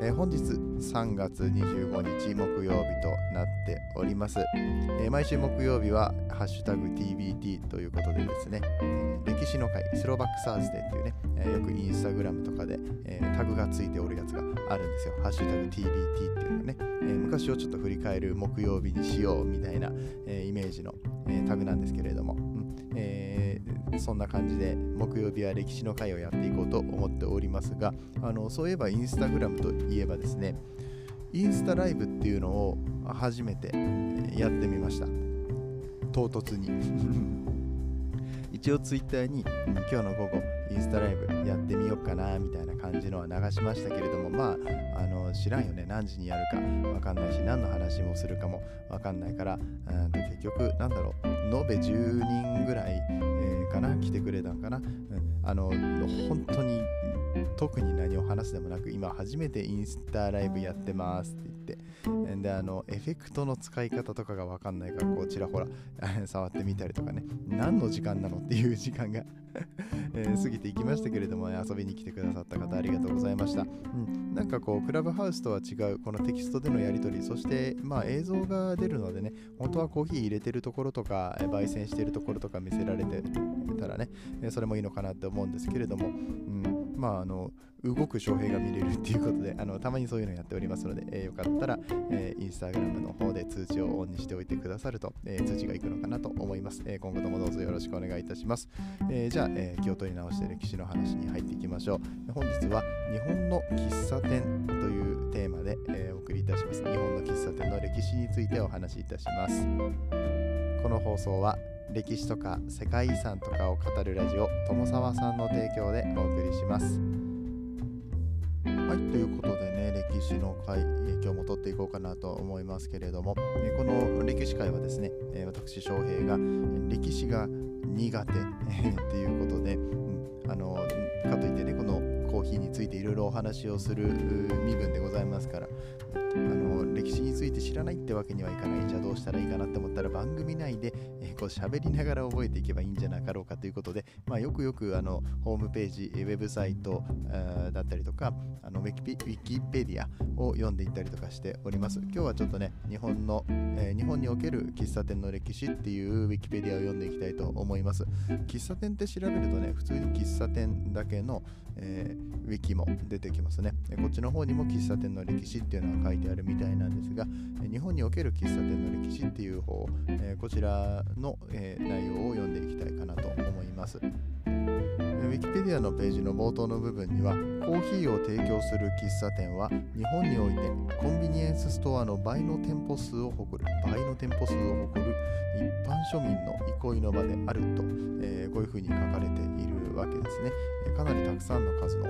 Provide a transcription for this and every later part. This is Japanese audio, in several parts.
えー、本日3月25日木曜日となっております、えー、毎週木曜日はハッシュタグ TBT ということでですね、えー、歴史の会スローバックサーズデーっていうね、えよくインスタグラムとかで、えタグがついておるやつがあるんですよ。ハッシュタグ TBT っていうのね、え昔をちょっと振り返る木曜日にしようみたいな、えイメージの、えタグなんですけれども、うん。えーそんな感じで木曜日は歴史の会をやっていこうと思っておりますがあのそういえばインスタグラムといえばですねインスタライブっていうのを初めてやってみました。唐突に。一応ツイッターに今日の午後インスタライブやってみようかなみたいな感じのは流しましたけれどもまああの知らんよね。何時にやるか分かんないし何の話もするかも分かんないからうんと結局なんだろう。延べ10人ぐらい、えー、かな？来てくれたんかな、うん、あの本当に特に何を話すでもなく今初めてインスタライブやってますって言って。であのエフェクトの使い方とかが分かんないからこうちらほら 触ってみたりとかね。何の時間なのっていう時間が えー、過ぎていきましたけれども、ね、遊びに来てくださった方ありがとうございました、うん、なんかこうクラブハウスとは違うこのテキストでのやり取りそしてまあ映像が出るのでね本当はコーヒー入れてるところとか焙煎してるところとか見せられてたらねそれもいいのかなって思うんですけれども、うん。まあ、あの動く翔平が見れるっていうことであのたまにそういうのやっておりますので、えー、よかったら、えー、インスタグラムの方で通知をオンにしておいてくださると、えー、通知がいくのかなと思います、え、今後ともどうぞよろしくお願いいたします、え、じゃあ、え、気を取り直して歴史の話に入っていきましょう。本日は日本の喫茶店というテーマで、え、お送りいたします。日本の喫茶店の歴史についてお話しいたします。この放送は歴史とか世界遺産とかを語るラジオ友沢さんの提供でお送りします。はいということでね歴史の会今日も撮っていこうかなと思いますけれどもこの歴史会はですね私翔平が歴史が苦手っていうことでん、あのかといってねろいろお話をする身分でございますからあの歴史について知らないってわけにはいかない。じゃあどうしたらいいかなって思ったら番組内で、え、こう喋りながら覚えていけばいいんじゃなかろうかということで、まあ、よくよくあのホームページウェブサイトだったりとかあのウィキウィキペディアを読んでいったりとかしております。今日はちょっとね日本の、えー、日本における喫茶店の歴史っていうウィキペディアを読んでいきたいと思います。喫茶店って調べるとね普通に喫茶店だけの、えー、ウィキも出てきますね。こっちの方にも喫茶店の歴史っていうのが書いてあるみたいなんですが日本における喫茶店の歴史っていう方、こちらの、内容を読んでいきたいかなと思います。ウィキペディアのページの冒頭の部分にはコーヒーを提供する喫茶店は日本においてコンビニエンスストアの倍の店舗数を誇る倍の店舗数を誇る一般庶民の憩いの場であると、えー、こういうふうに書かれているわけですね、えかなりたくさんの数の。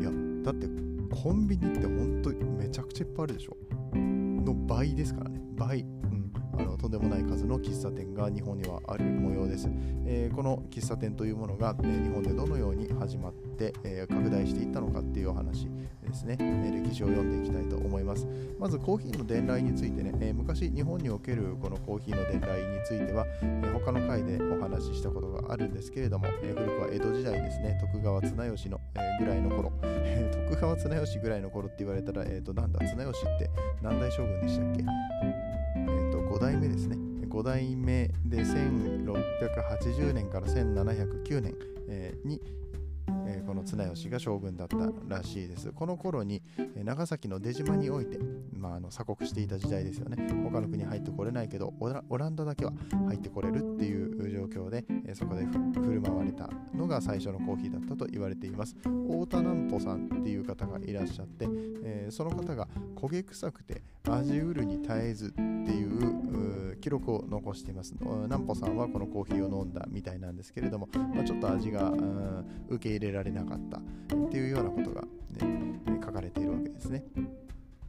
いやだってコンビニって本当にめちゃくちゃいっぱいあるでしょ。の倍ですからね。倍、あのとんでもない数の喫茶店が日本にはある模様です、えー、この喫茶店というものが、えー、日本でどのように始まって、えー、拡大していったのかっていうお話ですね、え歴史を読んでいきたいと思います。まずコーヒーの伝来についてね、え昔日本におけるこのコーヒーの伝来については、え他の回でお話ししたことがあるんですけれども、え古くは江戸時代ですね。徳川綱吉の、えぐらいの頃、え徳川綱吉ぐらいの頃って言われたら、えー、となんだ綱吉って何代将軍でしたっけ、代目ですね。5代目で1680年から1709年、えー、にえー、この綱吉が将軍だったらしいです。この頃に、え、長崎の出島において、まあ、あの鎖国していた時代ですよね。他の国入ってこれないけどオランダだけは入ってこれるっていう状況で、えー、そこで振る舞われたのが最初のコーヒーだったと言われています。太田南穂さんっていう方がいらっしゃって、えその方が焦げ臭くて味うるに絶えずっていう記録を残しています。南穂さんはこのコーヒーを飲んだみたいなんですけれども、まあ、ちょっと味が受け入れられられなかったっていうようなことが、ね、書かれているわけです。ね。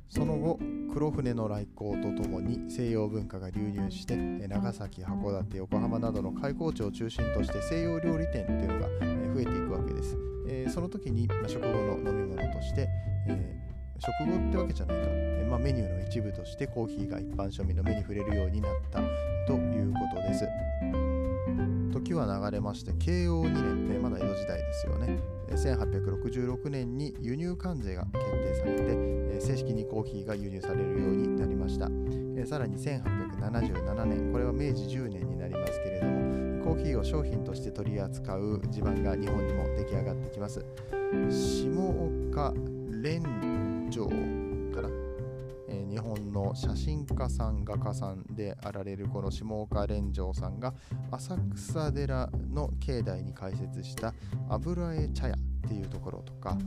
その後黒船の来航とともに西洋文化が流入して長崎函館横浜などの開港地を中心として西洋料理店っていうのが増えていくわけです、その時に食後の飲み物として、食後ってわけじゃないか、まあ、メニューの一部としてコーヒーが一般庶民の目に触れるようになったということです。時は流れまして慶応2年、ね、まだ江戸時代ですよね。1866年に輸入関税が決定されて正式にコーヒーが輸入されるようになりました。さらに1877年これは明治10年になりますけれどもコーヒーを商品として取り扱う地盤が日本にも出来上がってきます。下岡連城日本の写真家さん画家さんであられるこの下岡連城さんが浅草寺の境内に開設した油絵茶屋っていうところとか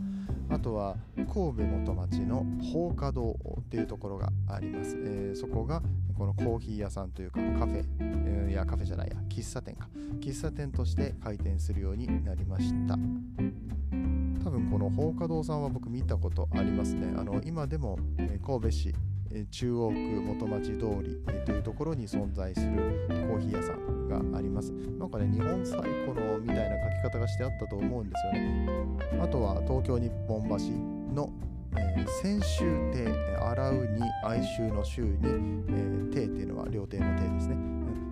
あとは神戸元町の放課堂っていうところがあります、えー、そこがこのコーヒー屋さんというかカフェ、えー、いやカフェじゃないや喫茶店か。喫茶店として開店するようになりました。多分この放課堂さんは僕見たことありますねあの今でも神戸市中央区元町通りというところに存在するコーヒー屋さんがあります。なんかね、日本最古のみたいな書き方がしてあったと思うんですよね。あとは東京日本橋の、えー、先週亭、洗うに哀愁の週に、えー、亭っていうのは料亭の亭ですね。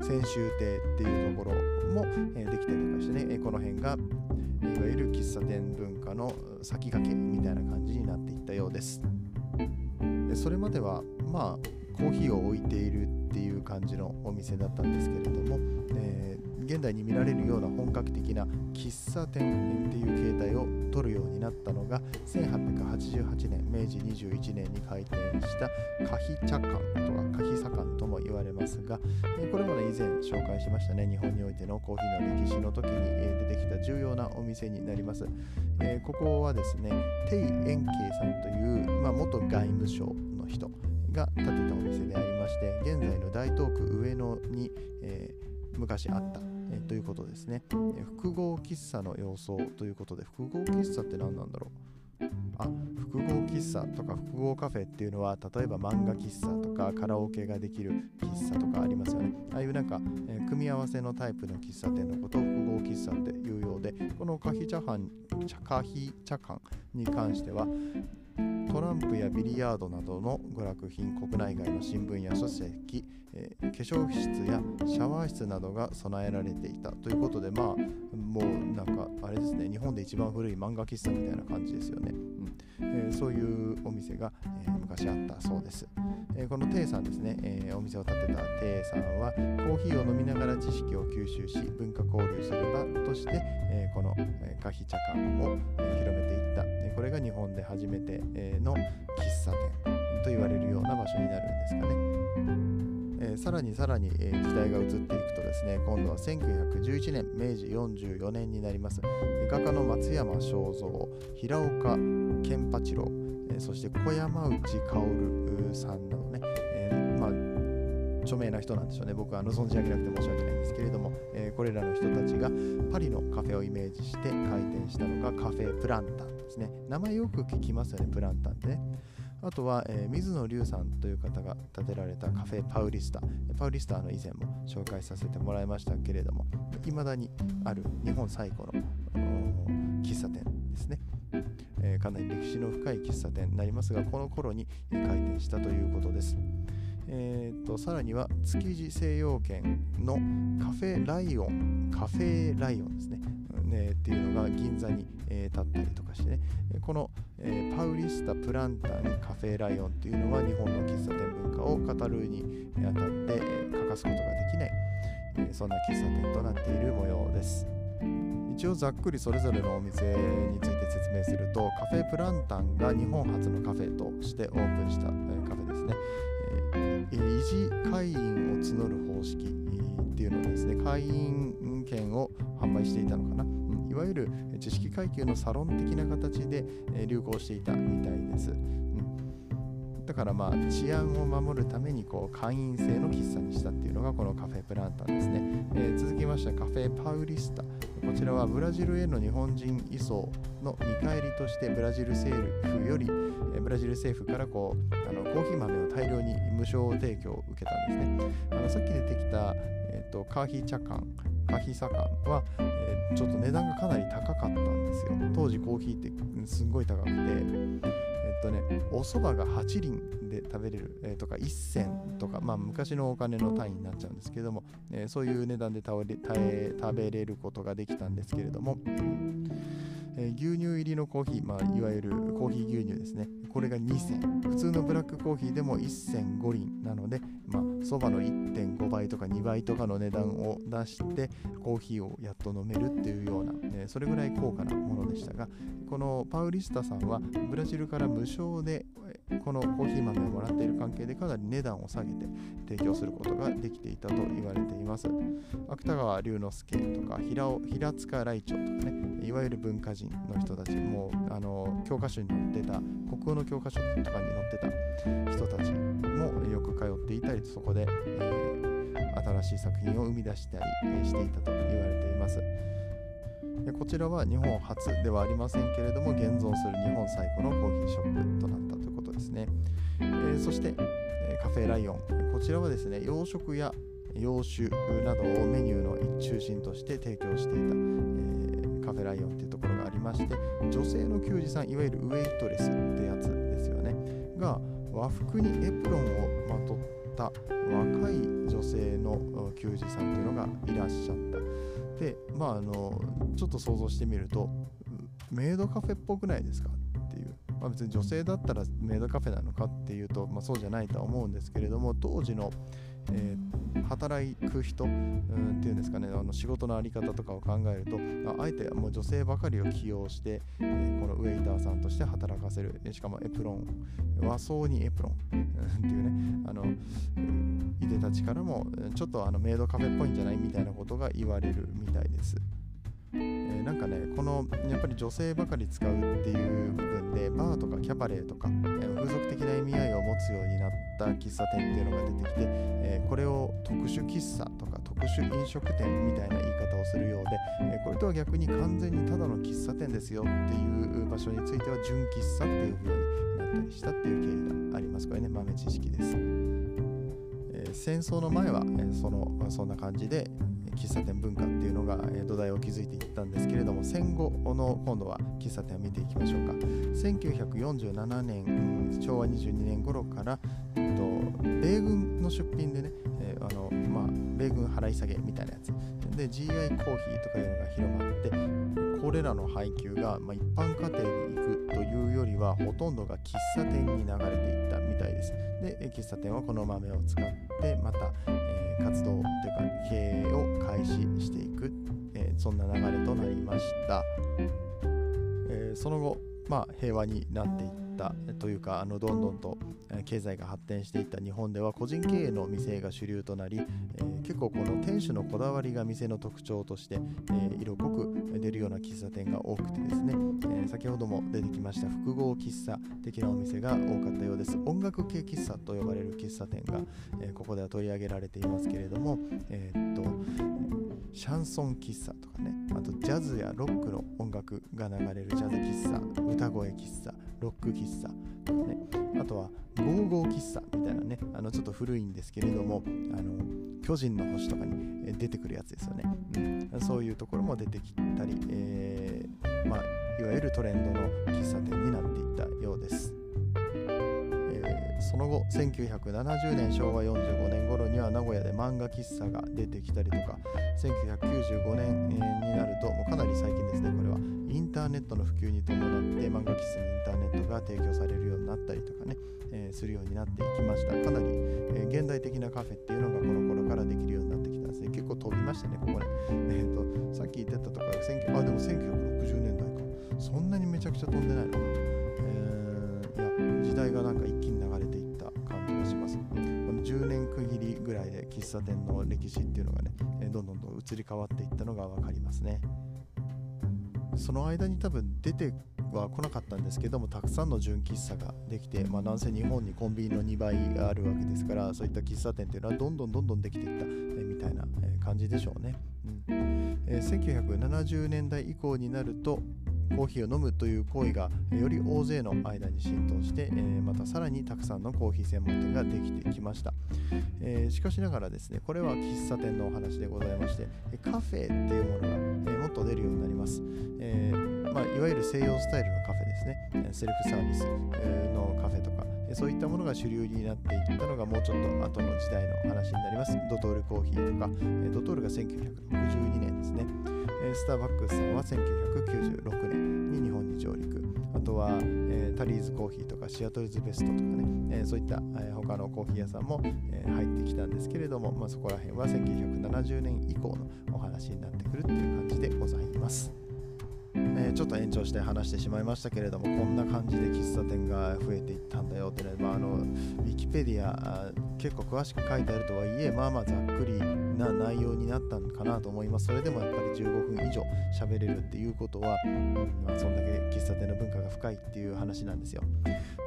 先週亭っていうところも、え、できたりとかしてね、この辺がいわゆる喫茶店文化の先駆けみたいな感じになっていったようです。でそれまではまあコーヒーを置いているっていう感じのお店だったんですけれども、現代に見られるような本格的な喫茶店っていう形態を取るようになったのが1888年明治21年に開店したカヒ茶館とかカヒ茶館とも言われますが、え、これもね以前紹介しましたね日本においてのコーヒーの歴史の時に出てきた重要なお店になります、え、ここはですねテイ・エンケイさんという、まあ、元外務省の人が建てたお店でありまして現在の大東区上野に、えー、昔あった、え、ということですね、え、複合喫茶の様相ということで複合喫茶って何なんだろう？あ複合喫茶とか複合カフェっていうのは例えば漫画喫茶とかカラオケができる喫茶とかありますよね。ああいうなんか、え、組み合わせのタイプの喫茶店のことを複合喫茶っていうようでこのカヒチャハンカヒ茶館に関してはトランプやビリヤードなどの娯楽品国内外の新聞や書籍、えー、化粧室やシャワー室などが備えられていたということでまあもうなんかあれですね日本で一番古い漫画喫茶みたいな感じですよね、うん。えー、そういうお店が、えー、昔あったそうです、えこのテイさんですね、えお店を建てたテイさんはコーヒーを飲みながら知識を吸収し文化交流する場として、えこの、えー、カヒ茶館を、え広めていった、えこれが日本で初めて、えの喫茶店と言われるような場所になるんですかね。えさらにさらに、え時代が移っていくとですね今度は1911年明治44年になります画家の松山正蔵平岡健八郎、えそして小山内薫さんなどね、え、まあ著名な人なんでしょうね。僕は存じ上げなくて申し訳ないんですけれども、えー、これらの人たちがパリのカフェをイメージして開店したのがカフェプランタンですね。名前よく聞きますよねプランタンってね。あとは、えー、水野龍さんという方が建てられたカフェパウリスタ。パウリスタの以前も紹介させてもらいましたけれども、いまだにある日本最古の、かなり歴史の深い喫茶店になりますが、この頃に開店したということです。えーと、さらには築地西洋圏のカフェライオン、カフェライオンですね、ねっていうのが銀座に、えー、立ったりとかしてね、この、えー、パウリスタ・プランタン・カフェライオンっていうのは日本の喫茶店文化を語るにあたって、えー、欠かすことができない、えー、そんな喫茶店となっている模様です。一応ざっくりそれぞれのお店について説明するとカフェプランタンが日本初のカフェとしてオープンした、えカフェですね、えー、維持会員を募る方式っていうのですね会員券を販売していたのかな、うん、いわゆる知識階級のサロン的な形で流行していたみたいです、うん。だからまあ治安を守るためにこう会員制の喫茶にしたっていうのがこのカフェプランタンですね、えー、続きましてカフェパウリスタ。こちらはブラジルへの日本人移送の見返りとしてブラジル政府より、えー、ブラジル政府からこうあのコーヒー豆を大量に無償提供を受けたんですね。あのさっき出てきた、えーと、カーヒー茶館カーヒー茶館は、えー、ちょっと値段がかなり高かったんですよ。当時コーヒーってすんごい高くて。っとね、お蕎麦が8輪で食べれる、えー、とか1銭とか、まあ、昔のお金の単位になっちゃうんですけども、えー、そういう値段で食べれることができたんですけれども、えー、牛乳入りのコーヒー、まあ、いわゆるコーヒー牛乳ですね。これが2銭。普通のブラックコーヒーでも1銭5輪なので、まあ、そばの1.5倍とか2倍とかの値段を出して、コーヒーをやっと飲めるっていうような、え、それぐらい高価なものでしたが、このパウリスタさんはブラジルから無償でこのコーヒー豆をもらっている関係でかなり値段を下げて提供することができていたと言われています。芥川龍之介とか平尾平塚来長とかねいわゆる文化人の人たちもあの教科書に載ってた国語の教科書とかに載ってた人たちもよく通っていたりそこで、えー、新しい作品を生み出したりしていたと言われています。こちらは日本初ではありませんけれども現存する日本最古のコーヒーショップとなったということ。ですね、えー、そして、えカフェライオン。こちらはですね洋食や洋酒などをメニューの中心として提供していた、え、カフェライオンというところがありまして女性の給仕さんいわゆるウェイトレスってやつですよね。が和服にエプロンをまとった若い女性の給仕さんというのがいらっしゃった。でまああのちょっと想像してみるとメイドカフェっぽくないですかっていう、まあ、別に女性だったらメイドカフェなのかっていうと、まあ、そうじゃないとは思うんですけれども当時の、えー、働く人、うん、っていうんですかねあの仕事の在り方とかを考えるとあえてもう女性ばかりを起用して、えー、このウェイターさんとして働かせる。しかもエプロン。和装にエプロン。っていうね。あのいでたちからもちょっとあのメイドカフェっぽいんじゃない？みたいなことが言われるみたいです。ー、なんかねこのやっぱり女性ばかり使うっていう部分でバーとかキャバレーとか、えー、風俗的な意味合いを持つようになった喫茶店っていうのが出てきて、えー、これを特殊喫茶とか特殊飲食店みたいな言い方をするようで、えこれとは逆に完全にただの喫茶店ですよっていう場所については純喫茶っていう風になったりしたっていう経緯がありますこれね豆知識です、戦争の前は、えその、そんな感じで喫茶店文化っていうのが土台を築いていったんですけれども戦後の今度は喫茶店を見ていきましょうか。1947年昭和22年頃から、えっと、米軍の出品でね、えー、あのまあ、米軍払い下げみたいなやつ。で GI コーヒーとかいうのが広まってこれらの配給が、まあ、一般家庭に行くというよりはほとんどが喫茶店に流れていったみたいです。で喫茶店はこの豆を使ってまた、活動というか経営を開始していく、えー、そんな流れとなりました、えー、その後、まあ、平和になっていったというかあのどんどんと経済が発展していった日本では個人経営の店が主流となり、えー、結構この店主のこだわりが店の特徴として、えー、色濃く出るような喫茶店が多くてですね、えー、先ほども出てきました複合喫茶的なお店が多かったようです。音楽系喫茶と呼ばれる喫茶店が、えここでは取り上げられていますけれども、えっとシャンソン喫茶とかねあとジャズやロックの音楽が流れるジャズ喫茶歌声喫茶ロック喫茶ね。あとは55喫茶みたいなねあのちょっと古いんですけれどもあの巨人の星とかに出てくるやつですよね、うん、そういうところも出てきたり、えー、まあ、いわゆるトレンドの喫茶店になっていったようです。その後1970年昭和45年頃には名古屋で漫画喫茶が出てきたりとか1995年になるともうかなり最近ですねこれは。インターネットの普及に伴って漫画喫茶にインターネットが提供されるようになったりとかね、えー、するようになっていきました。かなり、えー、現代的なカフェっていうのがこの頃からできるようになってきたんですね。結構飛びましたねここねえっ、ー、とさっき言ってたとかあでも1960年代か。そんなにめちゃくちゃ飛んでないのかな、えー、いや時代がなんか一らいで喫茶店の歴史っていうのがねどんどんどん移り変わっていったのが分かりますね。その間に多分出ては来なかったんですけどもたくさんの純喫茶ができて、まあ、なんせ日本にコンビニの2倍あるわけですからそういった喫茶店というのはどんどんどんどんできていった、えみたいな、え感じでしょうね、うん。えー、1970年代以降になるとコーヒーを飲むという行為がより大勢の間に浸透して、えまたさらにたくさんのコーヒー専門店ができてきました、えしかしながらですねこれは喫茶店のお話でございましてカフェっていうものが、えもっと出るようになります、えまあ、いわゆる西洋スタイルのカフェですね。セルフサービスのカフェとかそういったものが主流になっていったのがもうちょっと後の時代の話になります。ドトールコーヒーとかドトールが1962年ですねスターバックスさんは1996年に日本に上陸あとは、えー、タリーズコーヒーとかシアトルズベストとかね、えー、そういった、えー、他のコーヒー屋さんも、えー、入ってきたんですけれども、まあ、そこら辺は1970年以降のお話になってくるっていう感じでございます。えー、ちょっと延長して話してしまいましたけれどもこんな感じで喫茶店が増えていったんだよってね、まあ、あのウィキペディア結構詳しく書いてあるとはいえまあまあざっくりな内容になったのかなと思います。それでもやっぱり15分以上喋れるっていうことは、まあ、そんだけ喫茶店の文化が深いっていう話なんですよ。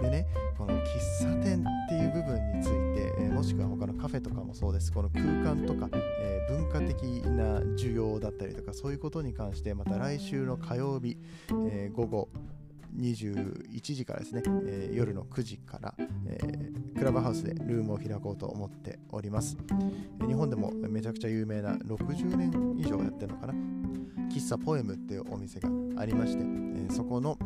でねこの喫茶店っていう部分について、えー、もしくは他のカフェとかもそうです。この空間とか、えー、文化的な需要だったりとかそういうことに関してまた来週の火曜日、えー、午後21時からですね、えー、夜の9時から、えー、クラブハウスでルームを開こうと思っております、えー、日本でもめちゃくちゃ有名な60年以上やってるのかな？喫茶ポエムっていうお店がありまして、えそこの、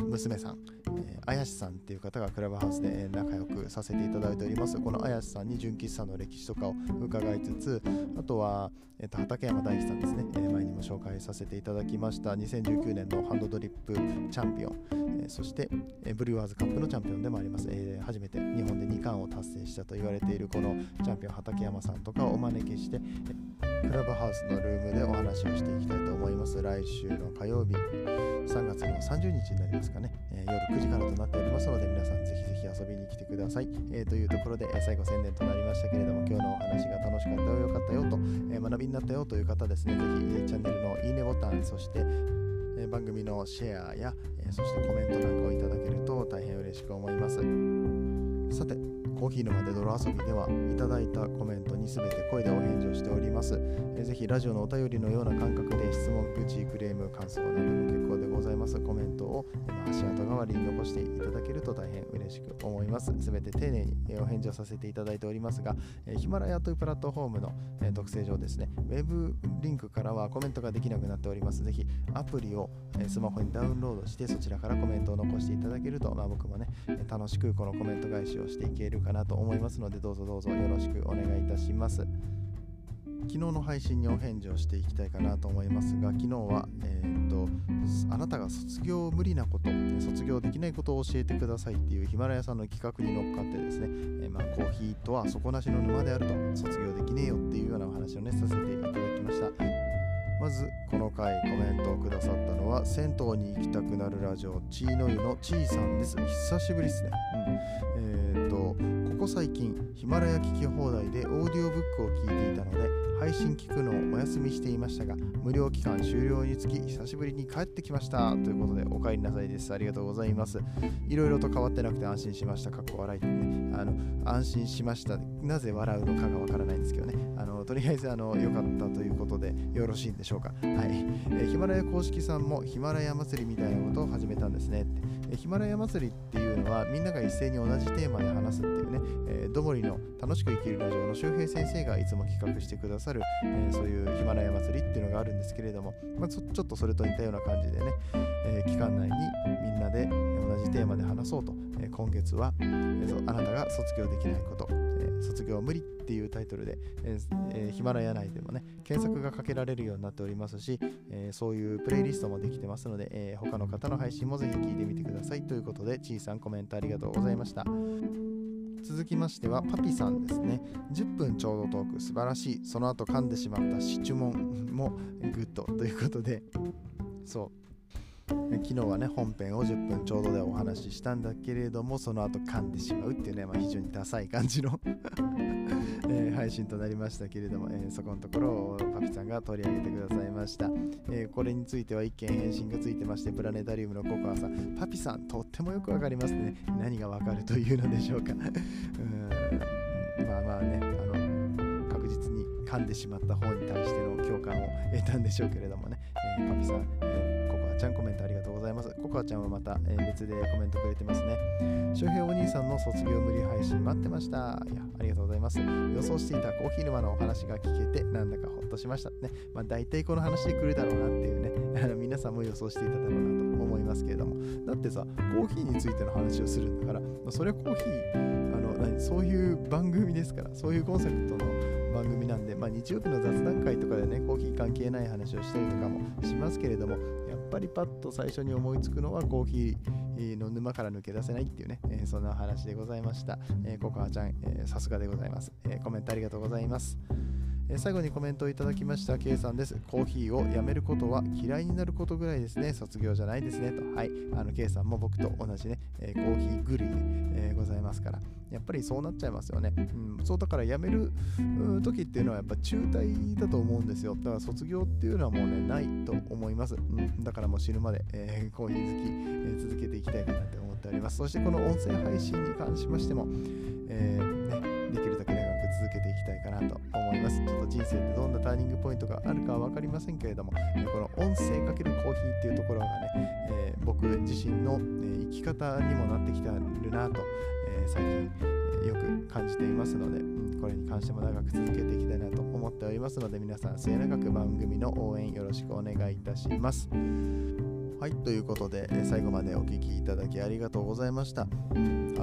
娘さん、えー、綾さんっていう方がクラブハウスで仲良くさせていただいております。この綾さんに純喫茶の歴史とかを伺いつつあとは、えー、と畠山大樹さんですね、えー、前にも紹介させていただきました2019年のハンドドリップチャンピオン、えー、そして、えー、ブリュワーズカップのチャンピオンでもあります、えー、初めて日本で2冠を達成したと言われているこのチャンピオン。畠山さんとかをお招きして、クラブハウスのルームでお話をしていきたいと思います。来週の火曜日。3月の30日になりますかね、えー、夜9時からとなっておりますので皆さんぜひぜひ遊びに来てください、えー、というところで、え、最後宣伝となりましたけれども今日のお話が楽しかったよよかったよと、え学びになったよという方ですねぜひ、えチャンネルのいいねボタンそして番組のシェアや、えそしてコメントなんかをいただけると大変嬉しく思います。さてコーヒー沼で泥遊びではいただいたコメントに全て声でお返事をしております。えー、ぜひラジオのお便りのような感覚で質問、愚痴、クレーム、感想なども結構でございます。コメントを足跡代わりに残していただけると大変嬉しく思います。すべて丁寧にお返事をさせていただいておりますが、えヒマラヤというプラットフォームの、え特性上ですね、ウェブリンクからはコメントができなくなっております。ぜひアプリを、えスマホにダウンロードしてそちらからコメントを残していただけると、まあ、僕もね、楽しくこのコメント返しをしていけるかかなと思いますので、どうぞどうぞよろしくお願いいたします。昨日の配信にお返事をしていきたいかなと思いますが昨日は、えーと、あなたが卒業無理なこと卒業できないことを教えてくださいっていうヒマラヤさんの企画に乗っかってですね、えー、まあ、コーヒーとは底なしの沼であると卒業できねえよっていうようなお話をねさせていただきました。まずこの回コメントをくださったのは銭湯に行きたくなるラジオチーノ湯のチーさんです。久しぶりですね、うん、え、ー、ここ最近ヒマラヤ聞き放題でオーディオブックを聞いていたので配信聞くのをお休みしていましたが無料期間終了につき久しぶりに帰ってきました。ということでお帰りなさいです。ありがとうございます。いろいろと変わってなくて安心しました。かっこ笑いってね。あの安心しました。なぜ笑うのかがわからないんですけどね。あのとりあえずあの良かったということでよろしいんでしょうか。はい、えー、ヒマラヤ公式さんもヒマラヤ祭りみたいなことを始めたんですね。って、えー、ヒマラヤ祭りっていうのはみんなが一斉に同じテーマで話すっていうね、えー、どもりの楽しく生きるラジオの周平先生がいつも企画してくださる、えー、そういうヒマラヤ祭りっていうのがあるんですけれども、まあ、ちょっとそれと似たような感じでね、えー、期間内にみんなで同じテーマで話そうと、えー、今月は、えー、あなたが卒業できないこと、えー、卒業無理っていうタイトルで、えー、ヒマラヤ内でもね検索がかけられるようになっておりますし、えー、そういうプレイリストもできてますので、えー、他の方の配信もぜひ聞いてみてくださいということで、ちいさんコメントありがとうございました。続きましてはパピさんですね。10分ちょうどトーク素晴らしい。その後噛んでしまったシチュモンもグッドということで。そう。昨日はね本編を10分ちょうどでお話ししたんだけれどもその後噛んでしまうっていうね、まあ、非常にダサい感じの、配信となりましたけれども、えー、そこのところをパピさんが取り上げてくださいました。えー、これについては一件返信がついてまして、プラネタリウムのココアさん、パピさん、とってもよくわかりますね。何がわかるというのでしょうか。うんまあまあね、あの確実に噛んでしまった方に対しての共感を得たんでしょうけれどもね、えー、パピさん、えー、ココアちゃんコメントありがとうございます。ココアちゃんはまた、えー、別でコメントくれてますね。翔平お兄さんの卒業無理配信待ってました。いや、ありがとうございます。予想していたコーヒー沼のお話が聞けて、なんだかほっとしました。ね、まあ大体この話で来るだろうなっていうね、あ の皆さんも予想していただろうなと思いますけれども、だってさ、コーヒーについての話をするんだからま、それはコーヒー、あの何そういう番組ですから、そういうコンセプトの番組なんで、まあ、日曜日の雑談会とかでね、コーヒー関係ない話をしたりとかもしますけれども、ぱりパッと最初に思いつくのはコーヒーの沼から抜け出せないっていうね、えー、そんな話でございました。えー、ココアちゃん、えー、さすがでございます、えコメントありがとうございます。え最後にコメントをいただきました K さんです。コーヒーをやめることは嫌いになることぐらいですね。卒業じゃないですね。と。はい。あの K さんも僕と同じね、え、コーヒー狂いで、え、ございますから。やっぱりそうなっちゃいますよね。うん、そうだから辞める時っていうのはやっぱ中退だと思うんですよ。だから卒業っていうのはもうね、ないと思います。うん、だからもう死ぬまで、えー、コーヒー好き、えー、続けていきたいかなと思っております。そしてこの音声配信に関しましても、えーね、続けていきたいかなと思います。ちょっと人生でどんなターニングポイントがあるかは分かりませんけれども、えこの音声かけるコーヒーっていうところがね、えー、僕自身の、え生き方にもなってきてるなと、え最近、えよく感じていますので、これに関しても長く続けていきたいなと思っておりますので、皆さん末永く番組の応援よろしくお願いいたします。はい、ということで、え最後までお聴きいただきありがとうございました。あ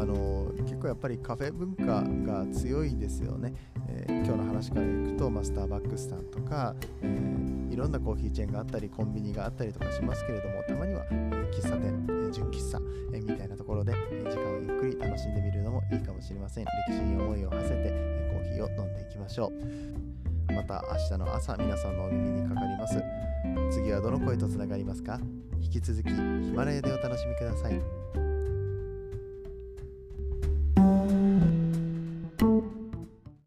の結構やっぱりカフェ文化が強いですよね。えー、今日の話からいくと、まスターバックスさんとか、えー、いろんなコーヒーチェーンがあったり、コンビニがあったりとかしますけれども、たまには、えー、喫茶店、え純喫茶、えみたいなところで、え時間をゆっくり楽しんでみるのもいいかもしれません。歴史に思いを馳せて、えコーヒーを飲んでいきましょう。また明日の朝皆さんのお耳にかかります。次はどの声とつながりますか？引き続きヒマラヤでお楽しみください。